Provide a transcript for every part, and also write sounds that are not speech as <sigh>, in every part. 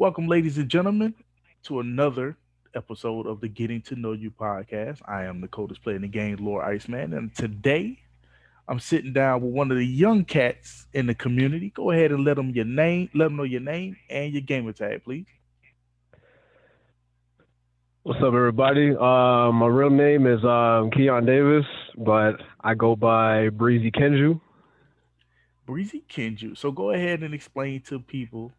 Welcome, ladies and gentlemen, to another episode of the Getting to Know You podcast. I am the coldest player in the game, Lord Iceman, and today I'm sitting down with one of the young cats in the community. Go ahead and let them your name, let them know your name and your gamer tag, please. What's up, everybody? Uh, my real name is um, Keon Davis, but I go by Breezy Kenju. Breezy Kenju. So go ahead and explain to people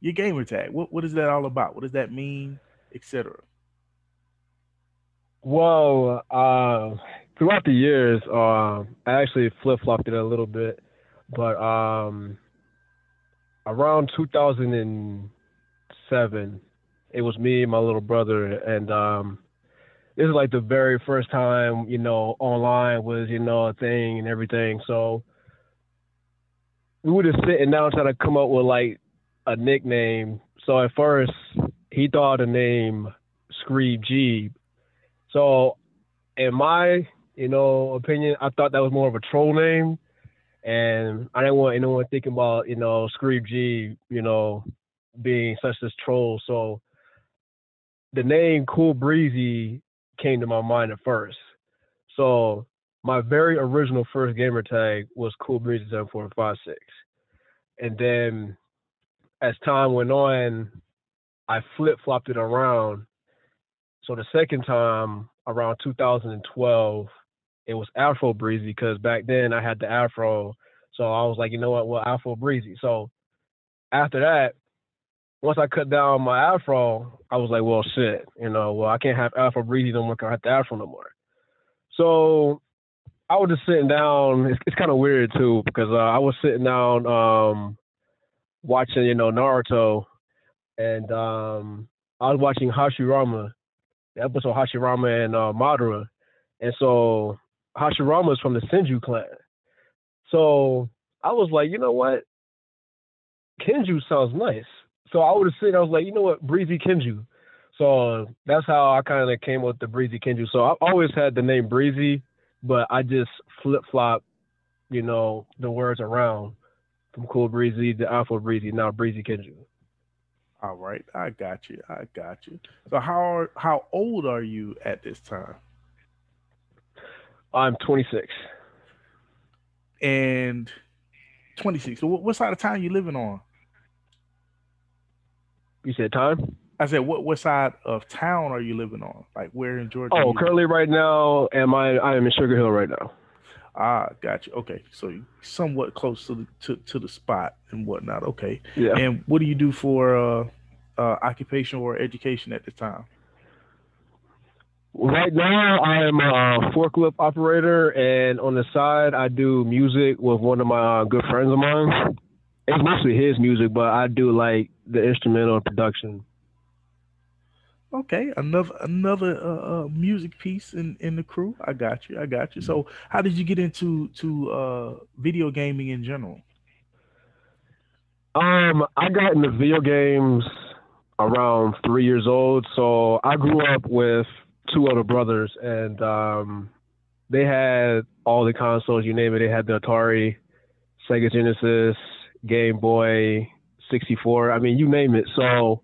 your gamer tag. What what is that all about? What does that mean, etc. Well, uh, throughout the years, uh, I actually flip flopped it a little bit, but um, around 2007, it was me and my little brother, and um, this is like the very first time you know online was you know a thing and everything. So we were just sitting down trying to come up with like a nickname. So at first he thought the name Screeb G. So in my, you know, opinion, I thought that was more of a troll name. And I didn't want anyone thinking about, you know, Screeb G, you know, being such as troll. So the name Cool Breezy came to my mind at first. So my very original first gamer tag was Cool Breezy 7456. And then as time went on, I flip flopped it around. So the second time, around 2012, it was Afro Breezy because back then I had the Afro. So I was like, you know what? Well, Afro Breezy. So after that, once I cut down my Afro, I was like, well, shit, you know, well, I can't have Afro Breezy no more. I have the Afro no more. So I was just sitting down. It's, it's kind of weird too because uh, I was sitting down um, watching, you know, Naruto, and um, I was watching Hashirama, the episode Hashirama and uh, Madara, and so Hashirama is from the Senju clan. So I was like, you know what, Kenju sounds nice. So I would have said, I was like, you know what, Breezy Kenju. So that's how I kind of came up with the Breezy Kenju. So I've always had the name Breezy, but I just flip flop, you know, the words around from Cool Breezy to Afro Breezy, now Breezy Kenju. All right, I got you. I got you. So how how old are you at this time? I'm 26. And 26. So what, what side of town you living on? You said time? I said, what what side of town are you living on? Like where in Georgia? Oh, currently right now, am I? I am in Sugar Hill right now. Ah, gotcha. Okay, so somewhat close to the to, to the spot and whatnot. Okay. Yeah. And what do you do for uh, uh, occupation or education at the time? Right now, I am a forklift operator, and on the side, I do music with one of my uh, good friends of mine. It's mostly his music, but I do like the instrumental production. Okay, another another uh, uh, music piece in in the crew. I got you. I got you. So, how did you get into to uh, video gaming in general? Um, I got into video games around three years old. So I grew up with two other brothers, and um, they had all the consoles. You name it. They had the Atari, Sega Genesis, Game Boy, 64. I mean, you name it. So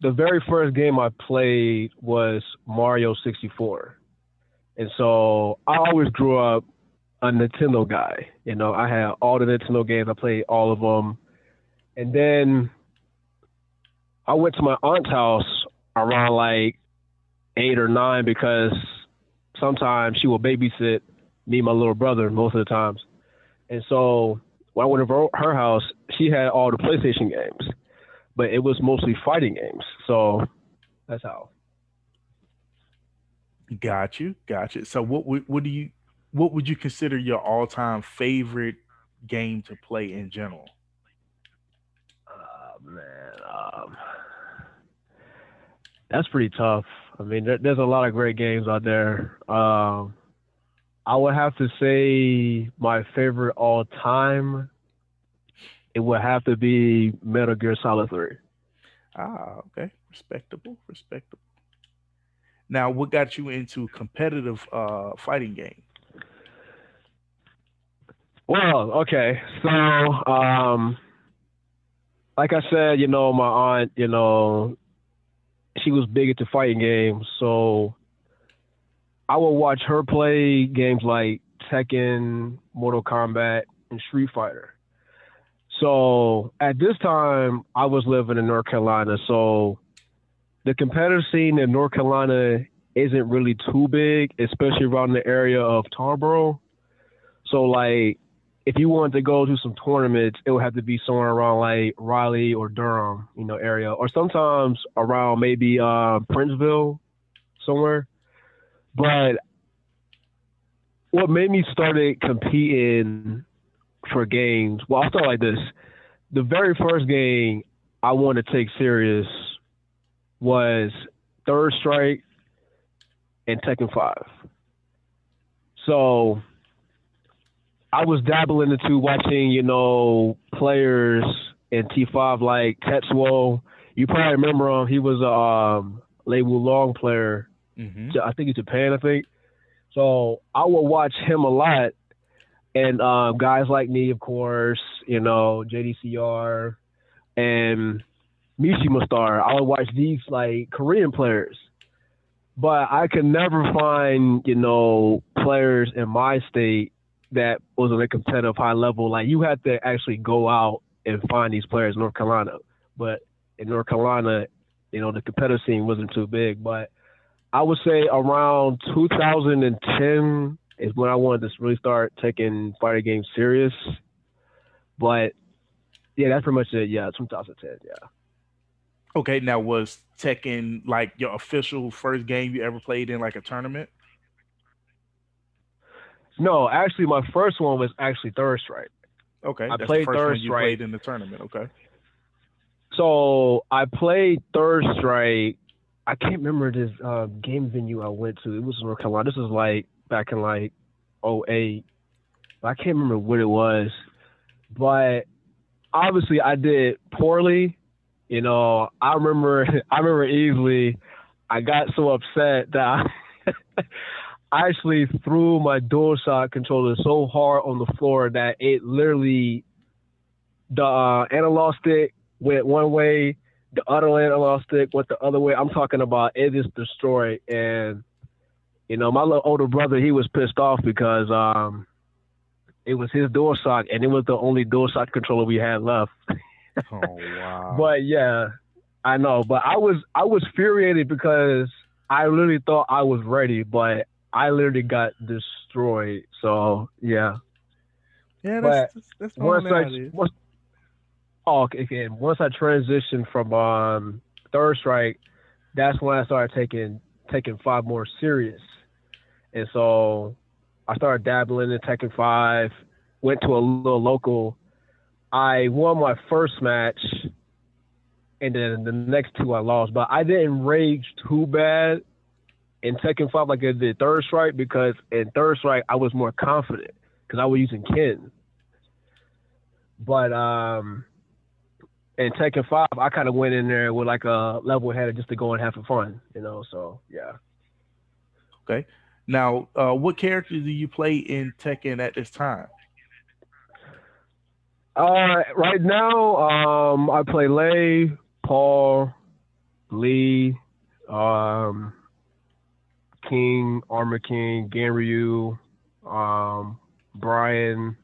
the very first game I played was Mario 64. And so I always grew up a Nintendo guy. You know, I had all the Nintendo games, I played all of them. And then I went to my aunt's house around like eight or nine because sometimes she will babysit me and my little brother most of the times. And so when I went to her house, she had all the PlayStation games but it was mostly fighting games. So that's how. Got you, got you. So what would what do you what would you consider your all time favorite game to play in general? Uh, man, um, that's pretty tough. I mean, there, there's a lot of great games out there. Um, I would have to say my favorite all time it would have to be Metal Gear Solid 3. Ah, okay. Respectable, respectable. Now, what got you into competitive uh, fighting game? Well, okay. So, um, like I said, you know, my aunt, you know, she was big into fighting games, so I would watch her play games like Tekken, Mortal Kombat, and Street Fighter. So at this time, I was living in North Carolina, so the competitive scene in North Carolina isn't really too big, especially around the area of Tarboro. So like if you wanted to go to some tournaments, it would have to be somewhere around like Raleigh or Durham, you know, area, or sometimes around maybe uh, Princeville, somewhere. But what made me started competing for games? Well, I'll start like this. The very first game I wanted to take serious was Third Strike and Tekken Five. So I was dabbling into watching, you know, players in T5 like Tetsuo. You probably remember him. He was a um, Lei Wulong player. Mm-hmm. I think in Japan, I think. So I would watch him a lot. And um, guys like Knee, of course, you know, JDCR and Mishima Star. I would watch these like Korean players. But I could never find, you know, players in my state that was on a competitive high level, like you had to actually go out and find these players in North Carolina. But in North Carolina, you know, the competitive scene wasn't too big. But I would say around 2010 is when I wanted to really start taking fighting games serious. But yeah, that's pretty much it. Yeah, 2010. Yeah. Okay, now was Tekken like your official first game you ever played in like a tournament? No, actually, my first one was actually Third Strike. Okay, I played Third Strike played in the tournament. Okay. So I played Third Strike. I can't remember this uh, game venue I went to. It was in North Carolina. This was like back in like 08. I can't remember what it was, but obviously I did poorly. You know, I remember <laughs> I remember easily. I got so upset that I, <laughs> actually threw my DualShock controller so hard on the floor that it literally the uh, analog stick went one way, the other analog stick went the other way. I'm talking about it is destroyed, and you know my little older brother he was pissed off because um it was his DualShock, and it was the only DualShock controller we had left. <laughs> oh wow! But yeah, I know. But I was I was furiated because I literally thought I was ready, but I literally got destroyed. So yeah. Yeah, that's, that's, that's once I once, oh, okay, once I transitioned from um, third strike, that's when I started taking Tekken five more serious, and so I started dabbling in Tekken five. Went to a little local. I won my first match, and then the next two I lost. But I didn't rage too bad in Tekken 5 like I did Third Strike because in Third Strike I was more confident because I was using Ken. But um, in Tekken 5 I kind of went in there with like a level headed just to go and have some fun, you know. So yeah. Okay. Now, uh, what character do you play in Tekken at this time? Uh, right now, um, I play Lei, Paul, Lee, um, King, Armor King, Ganryu, um, Brian.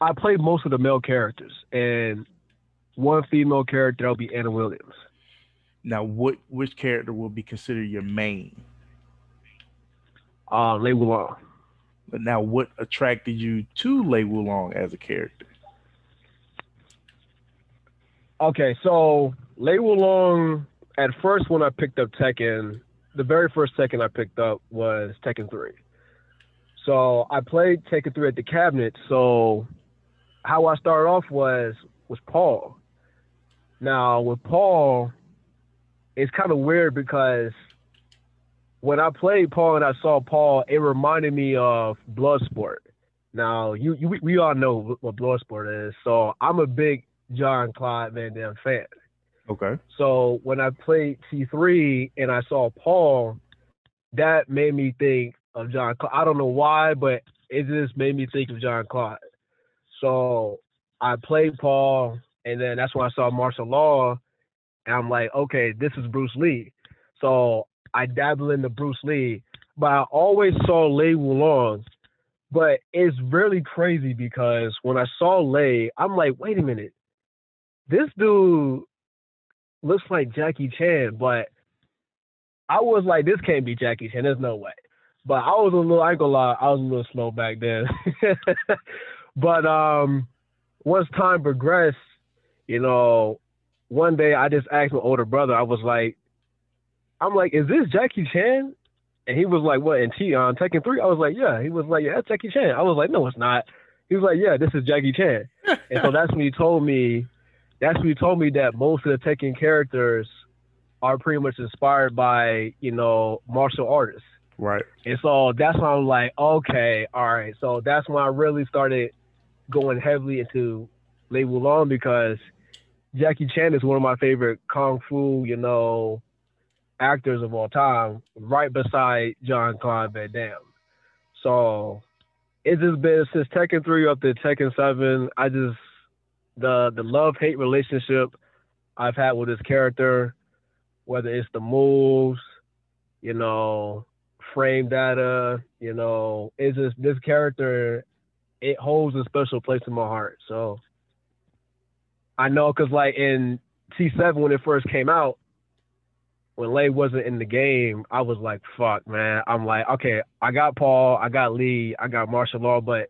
I play most of the male characters, and one female character will be Anna Williams. Now, what which character will be considered your main? Uh, Lei Wulong. But now, what attracted you to Lei Wulong as a character? Okay, so Lei Wulong. At first, when I picked up Tekken, the very first Tekken I picked up was Tekken 3. So I played Tekken 3 at the cabinet. So how I started off was was Paul. Now with Paul, it's kind of weird because when I played Paul and I saw Paul, it reminded me of Bloodsport. Now you, you we all know what Bloodsport is, so I'm a big Jean-Claude Van Damme fan. Okay. So when I played T3 and I saw Paul, that made me think of John. Claude. I don't know why, but it just made me think of Jean-Claude. So I played Paul, and then that's when I saw Marshall Law, and I'm like, okay, this is Bruce Lee. So I dabbled into Bruce Lee, but I always saw Lei Wulong. But it's really crazy because when I saw Lei, I'm like, wait a minute, this dude looks like Jackie Chan, but I was like, this can't be Jackie Chan. There's no way. But I was a little, I ain't gonna lie, I was a little slow back then. <laughs> but um, once time progressed, you know, one day I just asked my older brother, I was like, I'm like, is this Jackie Chan? And he was like, what, in T on Tekken 3? I was like, yeah. He was like, yeah, that's Jackie Chan. I was like, no, it's not. He was like, yeah, this is Jackie Chan. and so that's when he told me, that's when he told me that most of the Tekken characters are pretty much inspired by, you know, martial artists. Right. And so that's when I'm like, okay, all right. So that's when I really started going heavily into Lei Wulong because Jackie Chan is one of my favorite kung fu, you know, actors of all time, right beside John Claude Van Damme. So it's just been since Tekken 3 up to Tekken 7, I just the the love hate relationship I've had with this character, whether it's the moves, you know, frame data, you know, it's just this character it holds a special place in my heart. So I know because like in T7 when it first came out, when Lei wasn't in the game, I was like, fuck, man. I'm like, okay, I got Paul, I got Lee, I got Marshall Law, but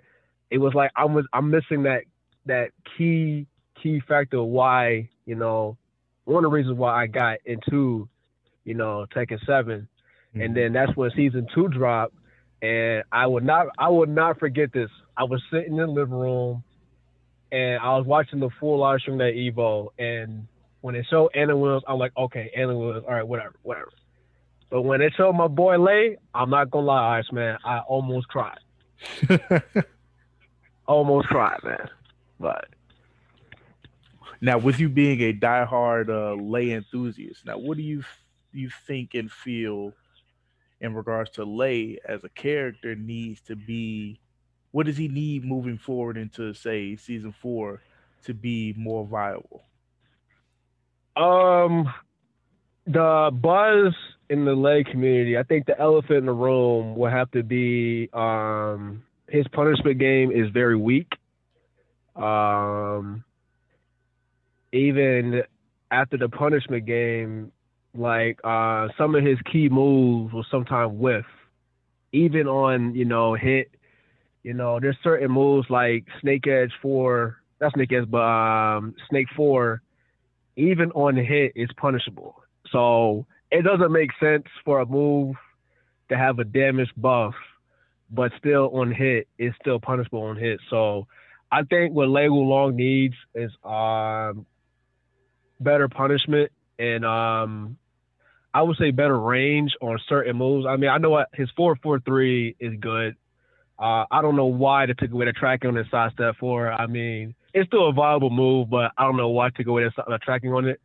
it was like I was I'm missing that that key key factor why, you know, one of the reasons why I got into, you know, Tekken 7. Mm-hmm. And then that's when season two dropped. And I would not I would not forget this. I was sitting in the living room and I was watching the full live stream that Evo and when it showed Anna Williams, I'm like, okay, Anna Williams, all right, whatever, whatever. But when it showed my boy Lei, I'm not gonna lie, Ice man, I almost cried. <laughs> almost cried, man. But now, with you being a diehard uh, Lei enthusiast, now what do you you think and feel in regards to Lei as a character needs to be? What does he need moving forward into say season four to be more viable? Um, the buzz in the Lei community, I think the elephant in the room will have to be um, his punishment game is very weak. Um, even after the punishment game, like uh, some of his key moves will sometimes whiff. Even on you know hit, you know there's certain moves like Snake Edge four, not Snake Edge, but um, Snake four even on hit is punishable. So it doesn't make sense for a move to have a damage buff, but still on hit is still punishable on hit. So I think what Lei Long needs is um, better punishment and um, I would say better range on certain moves. I mean, I know what his four four three is good. Uh, I don't know why they took away the tracking on his side step four. I mean, it's still a viable move, but I don't know why I took away the tracking on it.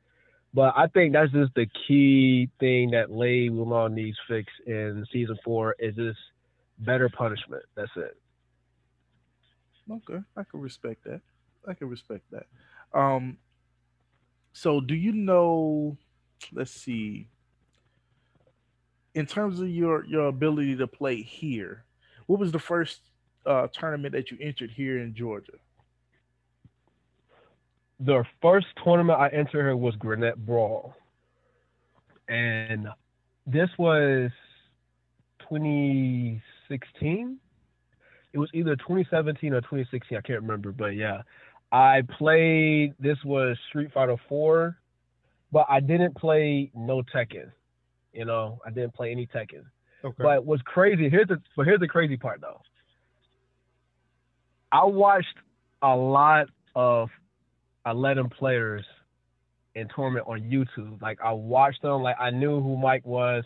But I think that's just the key thing that Lei Wulong needs fixed in season four is just better punishment. That's it. Okay, I can respect that. I can respect that. Um, so do you know? Let's see. In terms of your your ability to play here, what was the first uh, tournament that you entered here in Georgia? The first tournament I entered here was Gwinnett Brawl. And this was 2016. It was either 2017 or 2016. I can't remember, but yeah. I played, this was Street Fighter 4, but I didn't play no Tekken. You know, I didn't play any Tekken. Okay. But what's crazy, here's the, but here's the crazy part though. I watched a lot of Atlanta players in tournament on YouTube. Like I watched them. Like I knew who Mike was.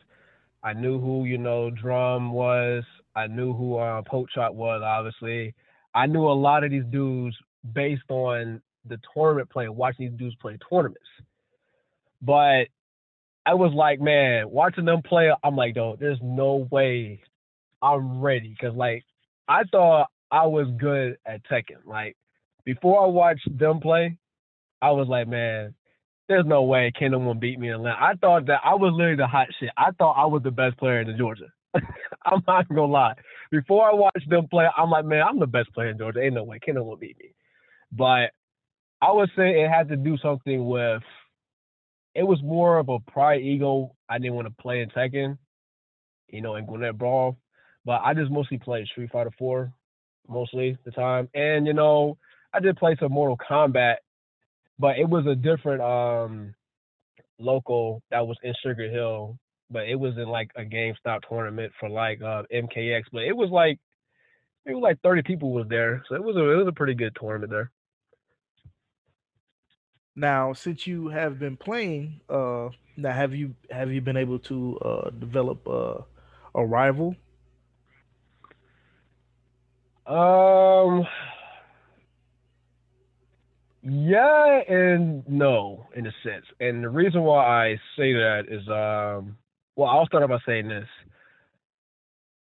I knew who you know Drum was. I knew who uh, Shot was. Obviously, I knew a lot of these dudes based on the tournament play. Watching these dudes play tournaments, but I was like, man, watching them play. I'm like, though, there's no way I'm ready because like I thought I was good at Tekken. Like before I watched them play, I was like, man, there's no way Kendall won't beat me in Atlanta. I thought that I was literally the hot shit. I thought I was the best player in Georgia. <laughs> I'm not gonna lie. Before I watched them play, I'm like, man, I'm the best player in Georgia. Ain't no way Kendall will beat me. But I would say it had to do something with. It was more of a pride ego. I didn't want to play in Tekken, you know, in Gwinnett Brawl, but I just mostly played Street Fighter 4 mostly the time, and you know, I did play some Mortal Kombat, but it was a different um local that was in Sugar Hill, but it was in like a GameStop tournament for like uh, MKX, but it was like it was like 30 people was there, so it was a it was a pretty good tournament there. Now, since you have been playing, uh, now have you have you been able to uh, develop uh, a rival? Um, yeah and no in a sense, and the reason why I say that is, um, well, I'll start off by saying this.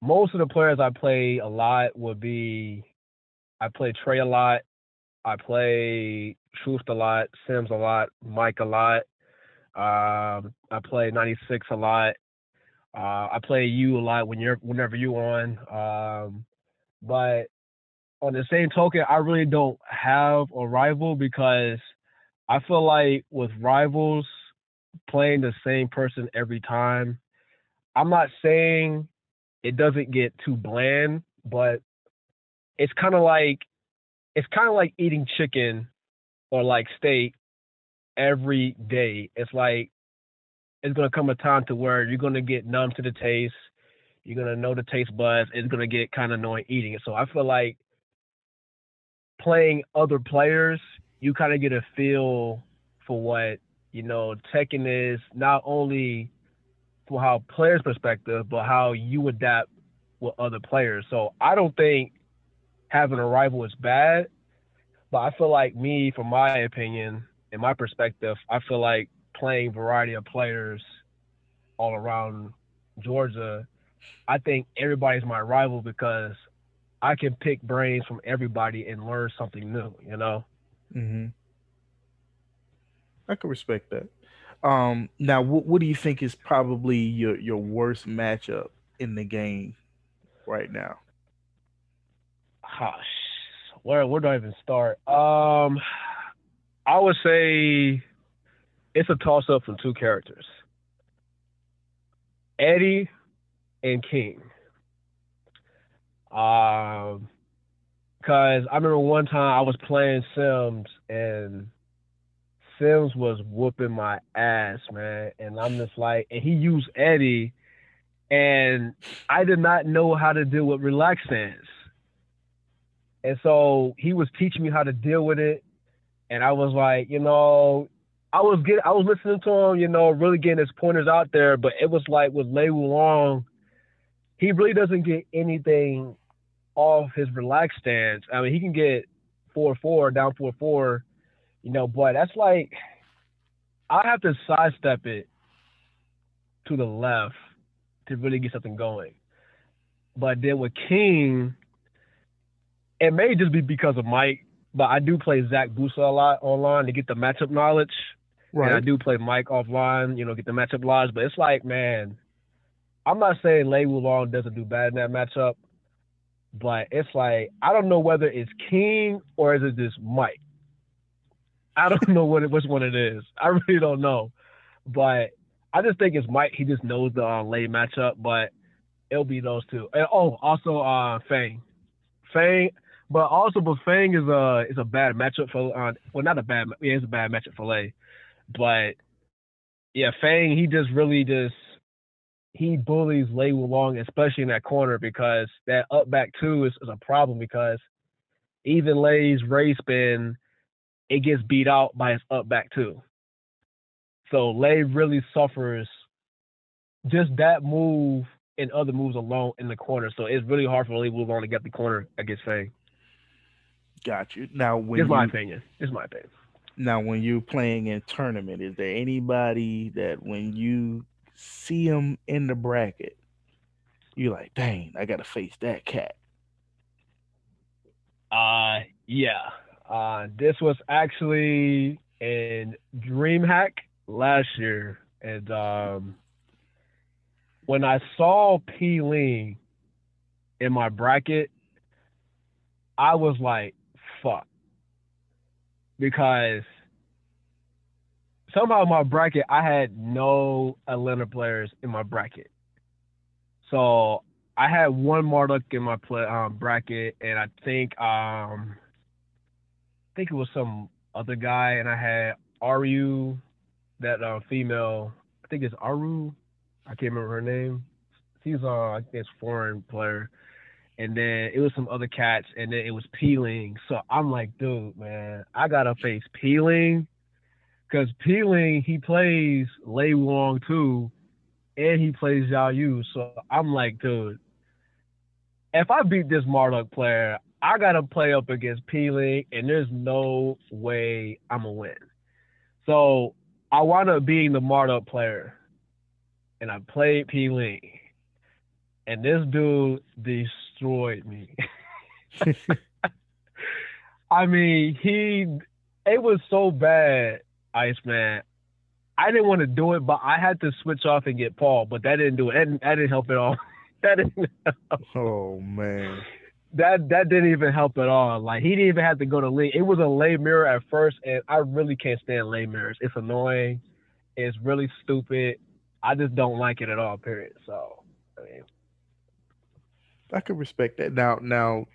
Most of the players I play a lot would be, I play Trey a lot, I play Truth a lot, Sims a lot, Mike a lot. Um, I play 96 a lot. Uh, I play you a lot when you're whenever you on. Um, but on the same token, I really don't have a rival because I feel like with rivals playing the same person every time, I'm not saying it doesn't get too bland, but it's kind of like it's kind of like eating chicken or like steak every day. It's like it's gonna come a time to where you're gonna get numb to the taste. You're gonna know the taste buds. It's gonna get kind of annoying eating it. So I feel like playing other players, you kind of get a feel for what you know Tekken is. Not only from how players' perspective, but how you adapt with other players. So I don't think having a rival is bad, but I feel like me, from my opinion, in my perspective, I feel like playing variety of players all around Georgia, I think everybody's my rival because I can pick brains from everybody and learn something new, you know? Mm-hmm. I can respect that. Um, now, what, what do you think is probably your, your worst matchup in the game right now? Gosh, where where do I even start? Um, I would say it's a toss up from two characters, Eddy and King. Um, cause I remember one time I was playing Sims and Sims was whooping my ass, man. And I'm just like, and he used Eddy, and I did not know how to deal with relaxed stance. And so he was teaching me how to deal with it. And I was like, you know, I was getting, I was listening to him, you know, really getting his pointers out there. But it was like with Lei Wulong, he really doesn't get anything off his relaxed stance. I mean, he can get four four down four four, you know, but that's like I have to sidestep it to the left to really get something going. But then with King, it may just be because of Mike, but I do play Zach Busa a lot online to get the matchup knowledge. Right. And I do play Mike offline, you know, get the matchup knowledge. But it's like, man, I'm not saying Lei Wulong doesn't do bad in that matchup but it's like I don't know whether it's King or is it just Mike. I don't <laughs> know what it, which one it is. I really don't know, but I just think it's Mike. He just knows the uh, late matchup, but it'll be those two. And oh, also uh, Fang, Fang, but also but Fang is a is a bad matchup for uh, well not a bad yeah it's a bad matchup for Lei, but yeah Fang he just really just he bullies Lei Long, especially in that corner, because that up back two is, is a problem because even Lei's race spin, it gets beat out by his up back two. So Lei really suffers just that move and other moves alone in the corner. So it's really hard for Lei Wulong to get the corner against Fang. Got you. Now, when it's you, my opinion. It's my opinion. Now, when you're playing in tournament, is there anybody that when you see him in the bracket, you're like, dang, I gotta face that cat. Uh yeah. Uh this was actually in DreamHack last year, and um, when I saw P Ling in my bracket, I was like, "Fuck," because somehow my bracket I had no Atlanta players in my bracket, so I had one Marduk in my play, um, bracket, and I think um, I think it was some other guy, and I had Aru, that uh, female. I think it's Aru. I can't remember her name. She's uh, I think it's foreign player. And then it was some other cats, and then it was Peeling. So I'm like, dude, man, I gotta face P Ling, cause Peeling he plays Lei Wong too, and he plays Xiao Yu. So I'm like, dude, if I beat this Marduk player, I gotta play up against Peeling, and there's no way I'm gonna win. So I wound up being the Marduk player, and I played Peeling, and this dude destroyed me. <laughs> <laughs> I mean, he it was so bad, Iceman. I didn't want to do it, but I had to switch off and get Paul, but that didn't do it. That didn't, that didn't help at all. <laughs> that didn't help. Oh man that that didn't even help at all. Like he didn't even have to go to Lee. It was a Lei mirror at first, and I really can't stand Lei mirrors. It's annoying. It's really stupid. I just don't like it at all. Period. So, I mean, I could respect that. Now, now,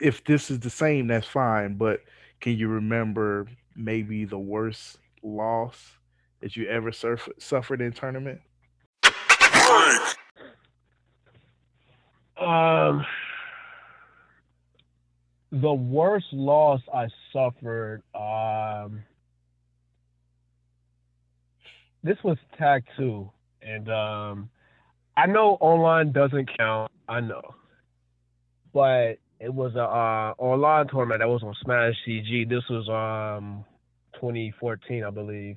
if this is the same, that's fine. But can you remember maybe the worst loss that you ever surf- suffered in tournament? Um the worst loss I suffered, um, this was tag two, and um, I know online doesn't count. I know, but it was a uh, online tournament that was on Smash GG. This was um 2014, I believe,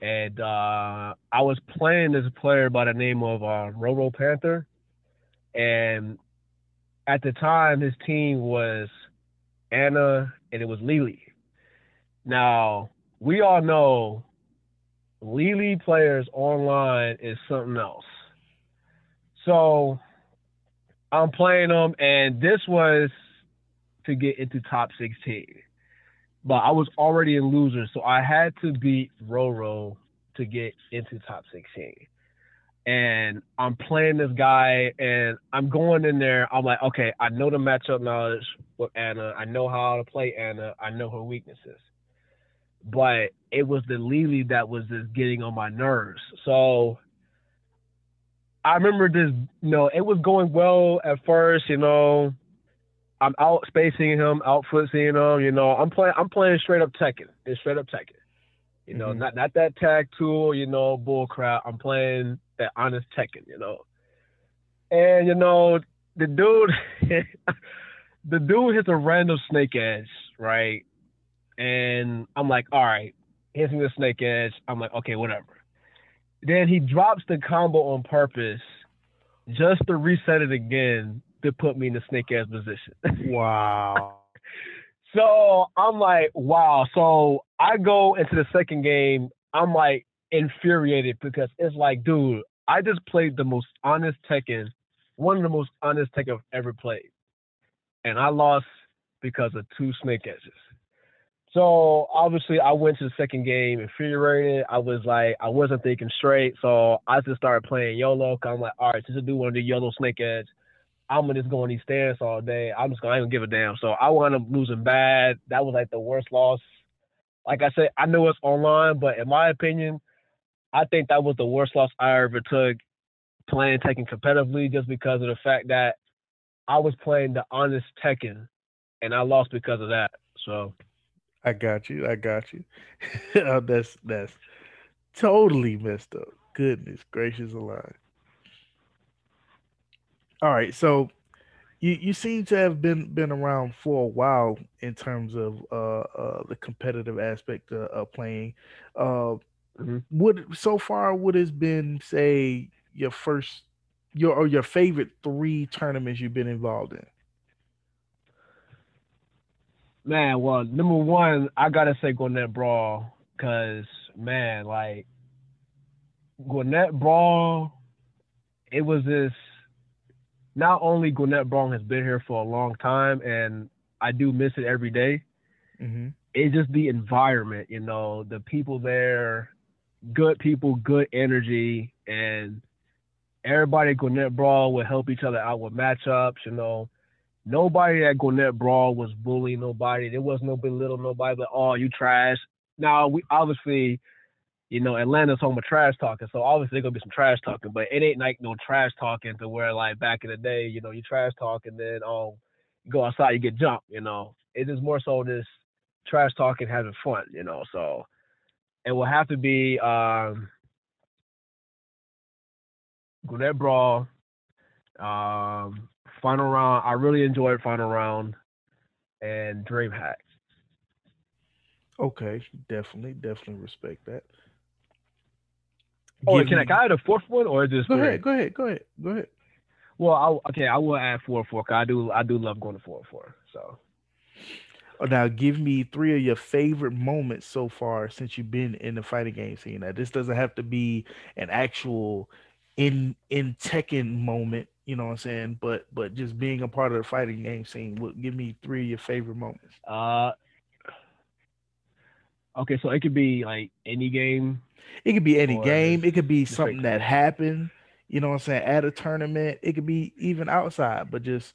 and uh, I was playing this player by the name of uh, Roro Panther, and at the time his team was Anna and it was Lily. Now, we all know Lily players online is something else. So I'm playing them, and this was to get into top 16. But I was already in losers, so I had to beat Roro to get into top 16 and I'm playing this guy and I'm going in there. I'm like, okay, I know the matchup knowledge with Anna. I know how to play Anna. I know her weaknesses. But it was the Lily that was just getting on my nerves. So I remember this, you know, it was going well at first, you know. I'm out spacing him, out seeing him, you know. I'm playing I'm playing straight up Tekken. It's straight up Tekken. You know, mm-hmm. not not that tag two, you know, bull crap. I'm playing that honest Tekken, you know. And you know, the dude <laughs> the dude hits a random snake edge, right? And I'm like, all right, hits me the snake edge. I'm like, okay, whatever. Then he drops the combo on purpose just to reset it again to put me in the snake ass position. <laughs> Wow. so I'm like, wow. So I go into the second game, I'm like infuriated because it's like, dude, I just played the most honest Tekken, one of the most honest Tekken I've ever played. And I lost because of two snake edges. So obviously I went to the second game infuriated. I was like, I wasn't thinking straight. So I just started playing YOLO. I'm like, all right, since I do want to do YOLO snake edge, I'm gonna just go on these stairs all day. I'm just gonna I don't give a damn. So I wound up losing bad. That was like the worst loss like I said, I know it's online, but in my opinion, I think that was the worst loss I ever took playing Tekken competitively just because of the fact that I was playing the honest Tekken and I lost because of that. So I got you. I got you. <laughs> oh, that's that's totally messed up. Goodness gracious alive. All right, so you you seem to have been been around for a while in terms of uh, uh the competitive aspect of, of playing. Uh, mm-hmm. what so far what has been say your first your or your favorite three tournaments you've been involved in? Man, well, number one, I gotta say Gwinnett Brawl, cause man, like Gwinnett Brawl, it was this. Not only Gwinnett Brawl has been here for a long time, and I do miss it every day. Mm-hmm. It's just the environment, you know, the people there, good people, good energy, and everybody at Gwinnett Brawl would help each other out with matchups, you know. Nobody at Gwinnett Brawl was bullying nobody. There was no belittle nobody, but oh, you trash. Now we obviously, you know, Atlanta's home of trash talking, so obviously there's gonna be some trash talking, but it ain't like no trash talking to where like back in the day, you know, you trash talk and then oh, you go outside, you get jumped, you know. It is more so this trash talking having fun, you know. So it will have to be um Gwinnett Brawl. Um, final round. I really enjoyed final round and DreamHack. Okay, definitely, definitely respect that. Oh, Give can I, me- can I add a fourth one or is this Go three? ahead, go ahead, go ahead, go ahead. Well, I, okay, I will add four four. I do I do love going to four four. So Oh, Now, give me three of your favorite moments so far since you've been in the fighting game scene. Now, this doesn't have to be an actual in in Tekken moment, you know what I'm saying? But but just being a part of the fighting game scene. What, give me three of your favorite moments. uh okay, so it could be like any game. It could be any game. It could be something that happened. You know what I'm saying? At a tournament. It could be even outside, but just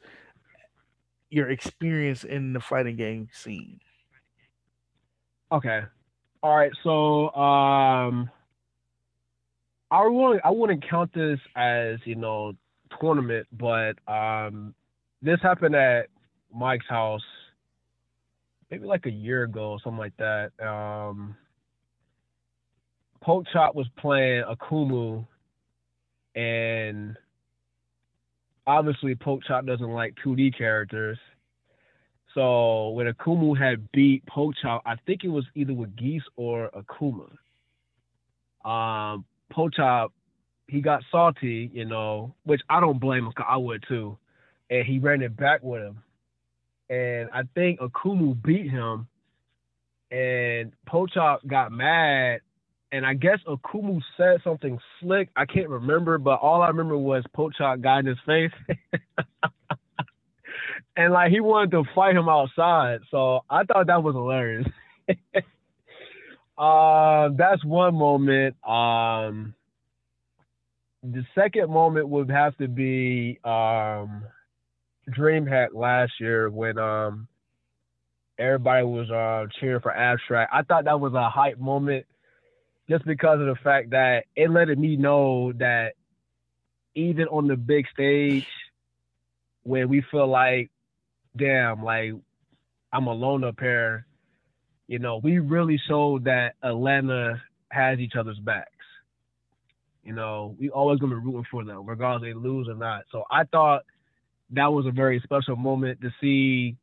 your experience in the fighting game scene. Okay. All right. So um I wouldn't I wouldn't count this as, you know, tournament, but um this happened at Mike's house maybe like a year ago, something like that. Um Poke Chop was playing Akumu and obviously Poke Chop doesn't like 2D characters. So when Akumu had beat Poke Chop, I think it was either with Geese or Akuma. Um, Poke Chop, he got salty, you know, which I don't blame him, 'cause I would too. And he ran it back with him. And I think Akumu beat him. And Poke Chop got mad. And I guess Akumu said something slick. I can't remember, but all I remember was Poke Chop got in his face. <laughs> and like he wanted to fight him outside. So I thought that was hilarious. <laughs> uh, that's one moment. Um, the second moment would have to be um, DreamHack last year when um, everybody was uh, cheering for Abstract. I thought that was a hype moment just because of the fact that it let me know that even on the big stage, when we feel like damn, like I'm alone up here. You know, we really showed that Atlanta has each other's backs. You know, we always gonna be rooting for them, regardless they lose or not. So I thought that was a very special moment to see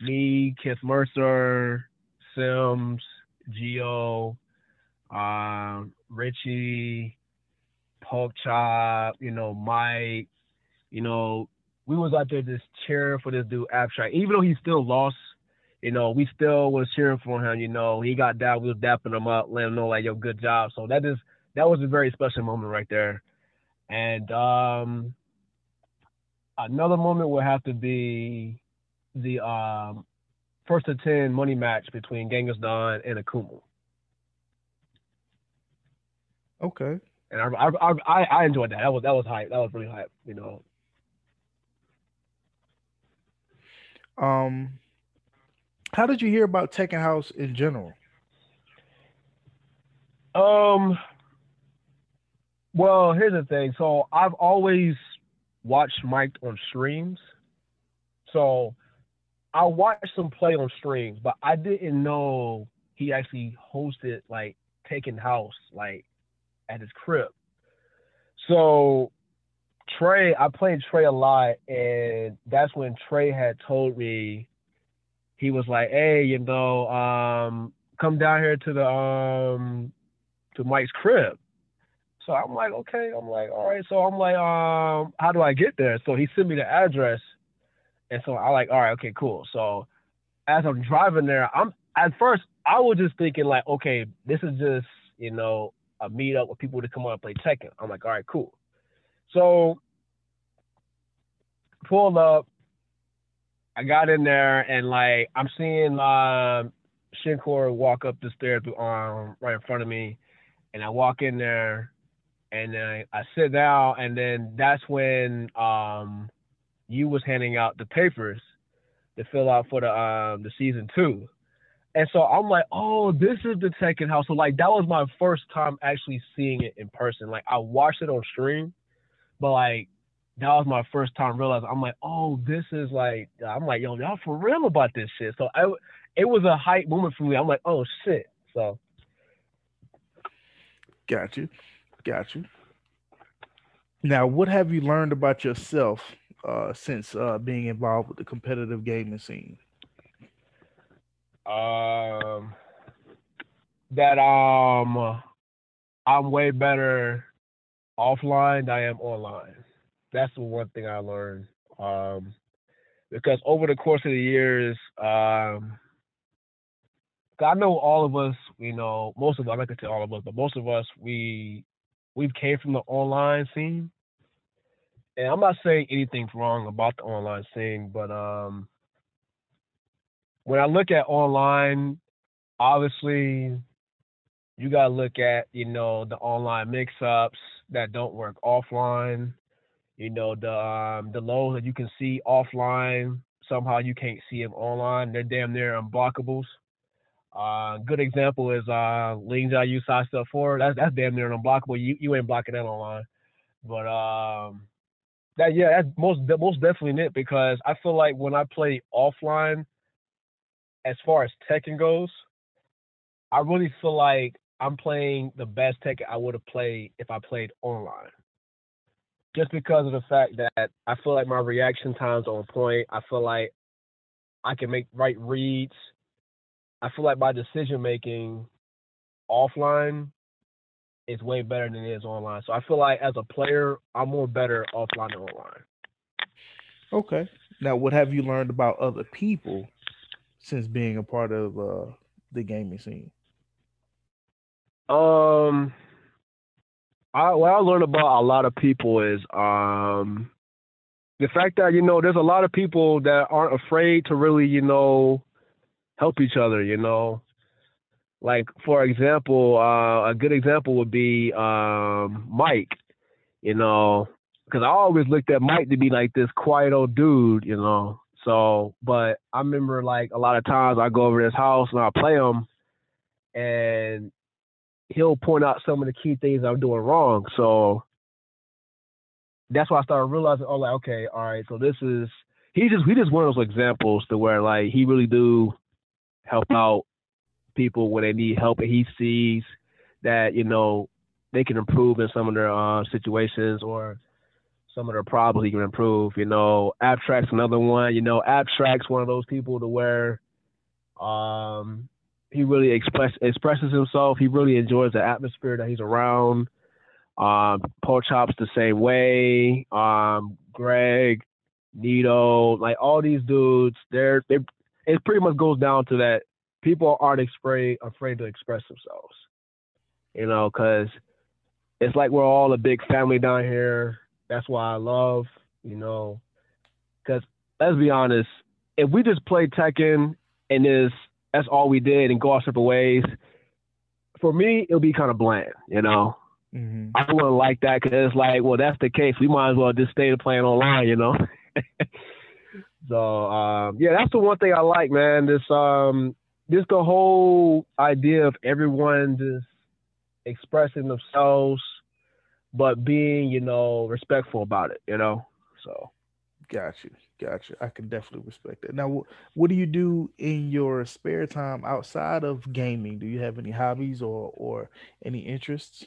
me, Keith Mercer, Sims, Geo, um, Richie, Pork Chop, you know, Mike, you know, we was out there just cheering for this dude abstract. Even though he still lost, you know, we still was cheering for him. You know, he got down, we was dapping him up, letting him know like, yo, good job. So that is that was a very special moment right there. And um another moment would have to be the um first to ten money match between Genghis Don and Akumu. Okay. And I, I I I enjoyed that. That was that was hype. That was really hype. You know. Um, how did you hear about Tekken House in general? Um. Well, here's the thing. So I've always watched Mike on streams. So I watched him play on streams, but I didn't know he actually hosted like Tekken House like at his crib. So Trey, I played Trey a lot, and that's when Trey had told me he was like, "Hey, you know, um, come down here to the um to Mike's crib." So I'm like, "Okay." I'm like, "All right." So I'm like, "Um, how do I get there?" So he sent me the address, and so I like, "All right, okay, cool." So as I'm driving there, I'm at first I was just thinking like, okay, this is just you know a meetup with people to come on and play Tekken. I'm like, all right, cool. So pull up. I got in there and like I'm seeing um, Shinkor walk up the stairs um, right in front of me, and I walk in there, and I, I sit down, and then that's when um, you was handing out the papers to fill out for the um, the season two. And so I'm like, oh, this is the Tekken house. So like that was my first time actually seeing it in person. Like I watched it on stream, but like that was my first time realizing I'm like, oh, this is like I'm like, yo, y'all for real about this shit. So I it was a hype moment for me. I'm like, oh shit. So got you. Got you. Now, what have you learned about yourself uh, since uh, being involved with the competitive gaming scene? Um, that um, I'm way better offline than I am online. That's the one thing I learned. Um, because over the course of the years, um, I know all of us, you know, most of us, I'm not gonna say all of us, but most of us, we we've came from the online scene. And I'm not saying anything wrong about the online scene, but um when I look at online, obviously you gotta look at, you know, the online mix ups that don't work offline, you know, the um the lows that you can see offline, somehow you can't see them online. They're damn near unblockables. Uh, good example is uh Ling Xiaoyu side step four. That's that's damn near unblockable. You you ain't blocking that online. But um that yeah, that's most most definitely it because I feel like when I play offline, as far as Tekken goes, I really feel like I'm playing the best Tekken I would have played if I played online. Just because of the fact that I feel like my reaction times on point. I feel like I can make right reads. I feel like my decision making offline is way better than it is online. So I feel like as a player, I'm more better offline than online. Okay. Now, what have you learned about other people since being a part of uh, the gaming scene? Um, I what I learned about a lot of people is um the fact that you know there's a lot of people that aren't afraid to really you know help each other. You know, like for example, uh, a good example would be um Mike. You know, because I always looked at Mike to be like this quiet old dude. You know, so, but I remember like a lot of times I go over to his house and I play him, and he'll point out some of the key things I'm doing wrong. So that's why I started realizing, oh, like, okay, all right, so this is he just he just one of those examples to where like he really do help <laughs> out people when they need help, and he sees that you know they can improve in some of their uh, situations or some of their problems he can improve. You know, Abstract's another one. You know, Abstract's one of those people to where um, he really express expresses himself. He really enjoys the atmosphere that he's around. Um, Pork Chop's the same way. Um, Greg, Nito, like all these dudes, they're they. It pretty much goes down to that people aren't afraid afraid to express themselves. You know, because it's like we're all a big family down here. That's why I love, you know, because let's be honest, if we just play Tekken and this that's all we did and go our separate ways, for me it'll be kind of bland, you know. Mm-hmm. I wouldn't like that because it's like, well, that's the case. We might as well just stay playing online, you know. <laughs> so um, yeah, that's the one thing I like, man. This um, just the whole idea of everyone just expressing themselves but being, you know, respectful about it, you know. So, got you, got you. I can definitely respect that. Now, what do you do in your spare time outside of gaming? Do you have any hobbies or or any interests?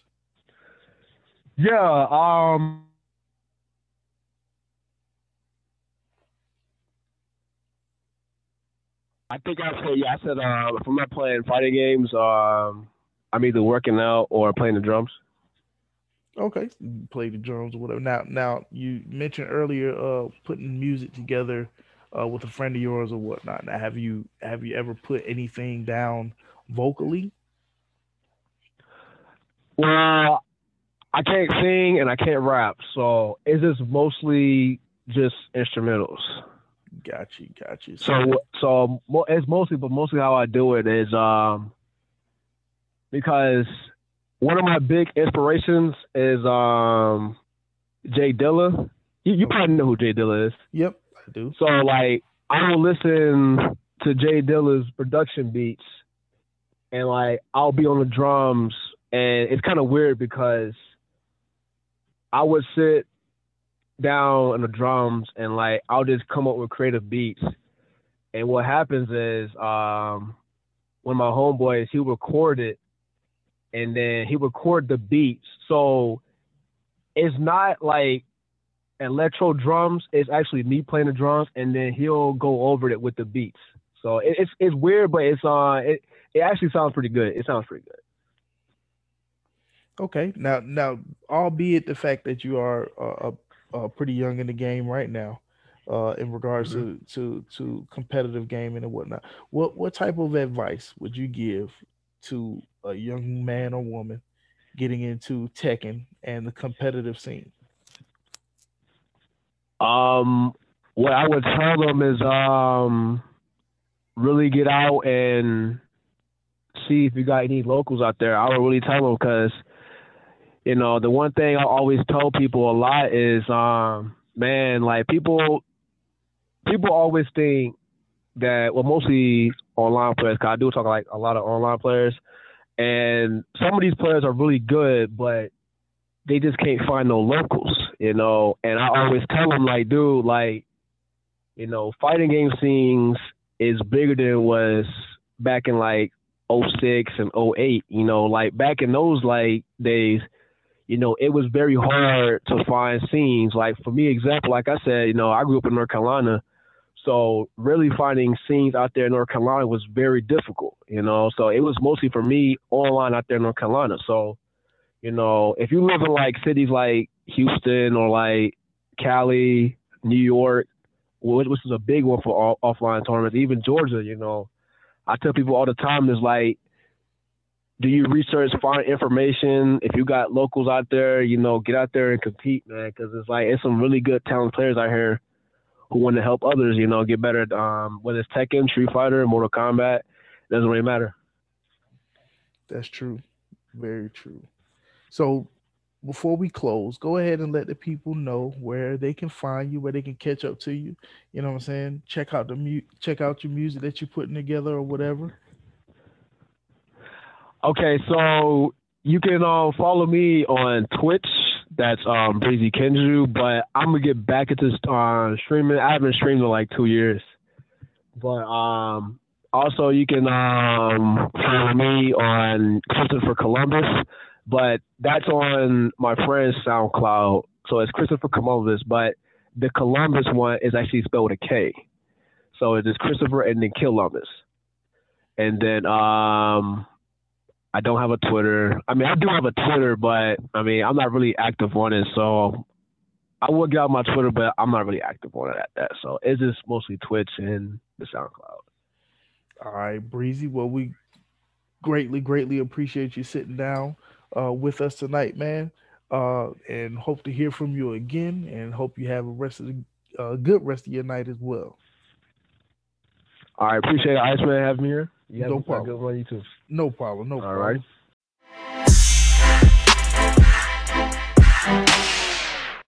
Yeah, um. I think I said yeah. I said uh, if I'm not playing fighting games, um, I'm either working out or playing the drums. Okay, play the drums or whatever. Now, now you mentioned earlier uh putting music together uh, with a friend of yours or whatnot. Now, have you have you ever put anything down vocally? Well, I can't sing and I can't rap, so it's just mostly just instrumentals. Got you, got you. So, so it's mostly, but mostly how I do it is um because one of my big inspirations is um J Dilla. You, you probably know who J Dilla is. Yep, I do. So like I will listen to J Dilla's production beats and like I'll be on the drums and it's kind of weird because I would sit down on the drums and like I'll just come up with creative beats. And what happens is um when my homeboys he record it and then he record the beats. So it's not like electro drums. It's actually me playing the drums, and then he'll go over it with the beats. So it, it's it's weird, but it's uh it it actually sounds pretty good. It sounds pretty good. Okay, now now, albeit the fact that you are uh, uh, pretty young in the game right now, uh, in regards mm-hmm. to to to competitive gaming and whatnot, what what type of advice would you give to a young man or woman getting into Tekken and the competitive scene? Um, what I would tell them is um, really get out and see if you got any locals out there. I would really tell them because you know the one thing I always tell people a lot is um, man, like people people always think that well mostly online players. Cause I do talk like a lot of online players and some of these players are really good, but they just can't find no locals, you know. And I always tell them, like, dude, like, you know, fighting game scenes is bigger than it was back in like 06 and 08, you know, like back in those like days, you know, it was very hard to find scenes. Like for me, example, like I said, you know, I grew up in North Carolina so really finding scenes out there in North Carolina was very difficult, you know. So it was mostly for me online out there in North Carolina. So, you know, if you live in like cities like Houston or like Cali, New York, which, is a big one for all, offline tournaments, even Georgia, you know, I tell people all the time is like, do you research, find information? If you got locals out there, you know, get out there and compete, man, because it's like it's some really good talented players out here who want to help others, you know, get better. At um, whether it's Tekken, Street Fighter, Mortal Kombat, it doesn't really matter. That's true. Very true. So before we close, go ahead and let the people know where they can find you, where they can catch up to you. You know what I'm saying? Check out the mu- check out your music that you're putting together or whatever. Okay, so you can uh, follow me on Twitch that's um Breezy Kenju, but I'm gonna get back into uh, streaming. I haven't streamed in like two years, but um also you can um follow me on Christopher Columbus, but that's on my friend's SoundCloud. So it's Christopher Columbus, but the Columbus one is actually spelled with a K. So it is Christopher and then Columbus. And then um I don't have a Twitter. I mean, I do have a Twitter, but I mean, I'm not really active on it. So I will get on my Twitter, but I'm not really active on it at that. So it's just mostly Twitch and the SoundCloud. All right, Breezy. Well, we greatly, greatly appreciate you sitting down uh, with us tonight, man. Uh, and hope to hear from you again. And hope you have a rest of the uh, good rest of your night as well. All right, appreciate it, Iceman, having me here. You no problem. Good one, you too. No problem. No All problem. All right.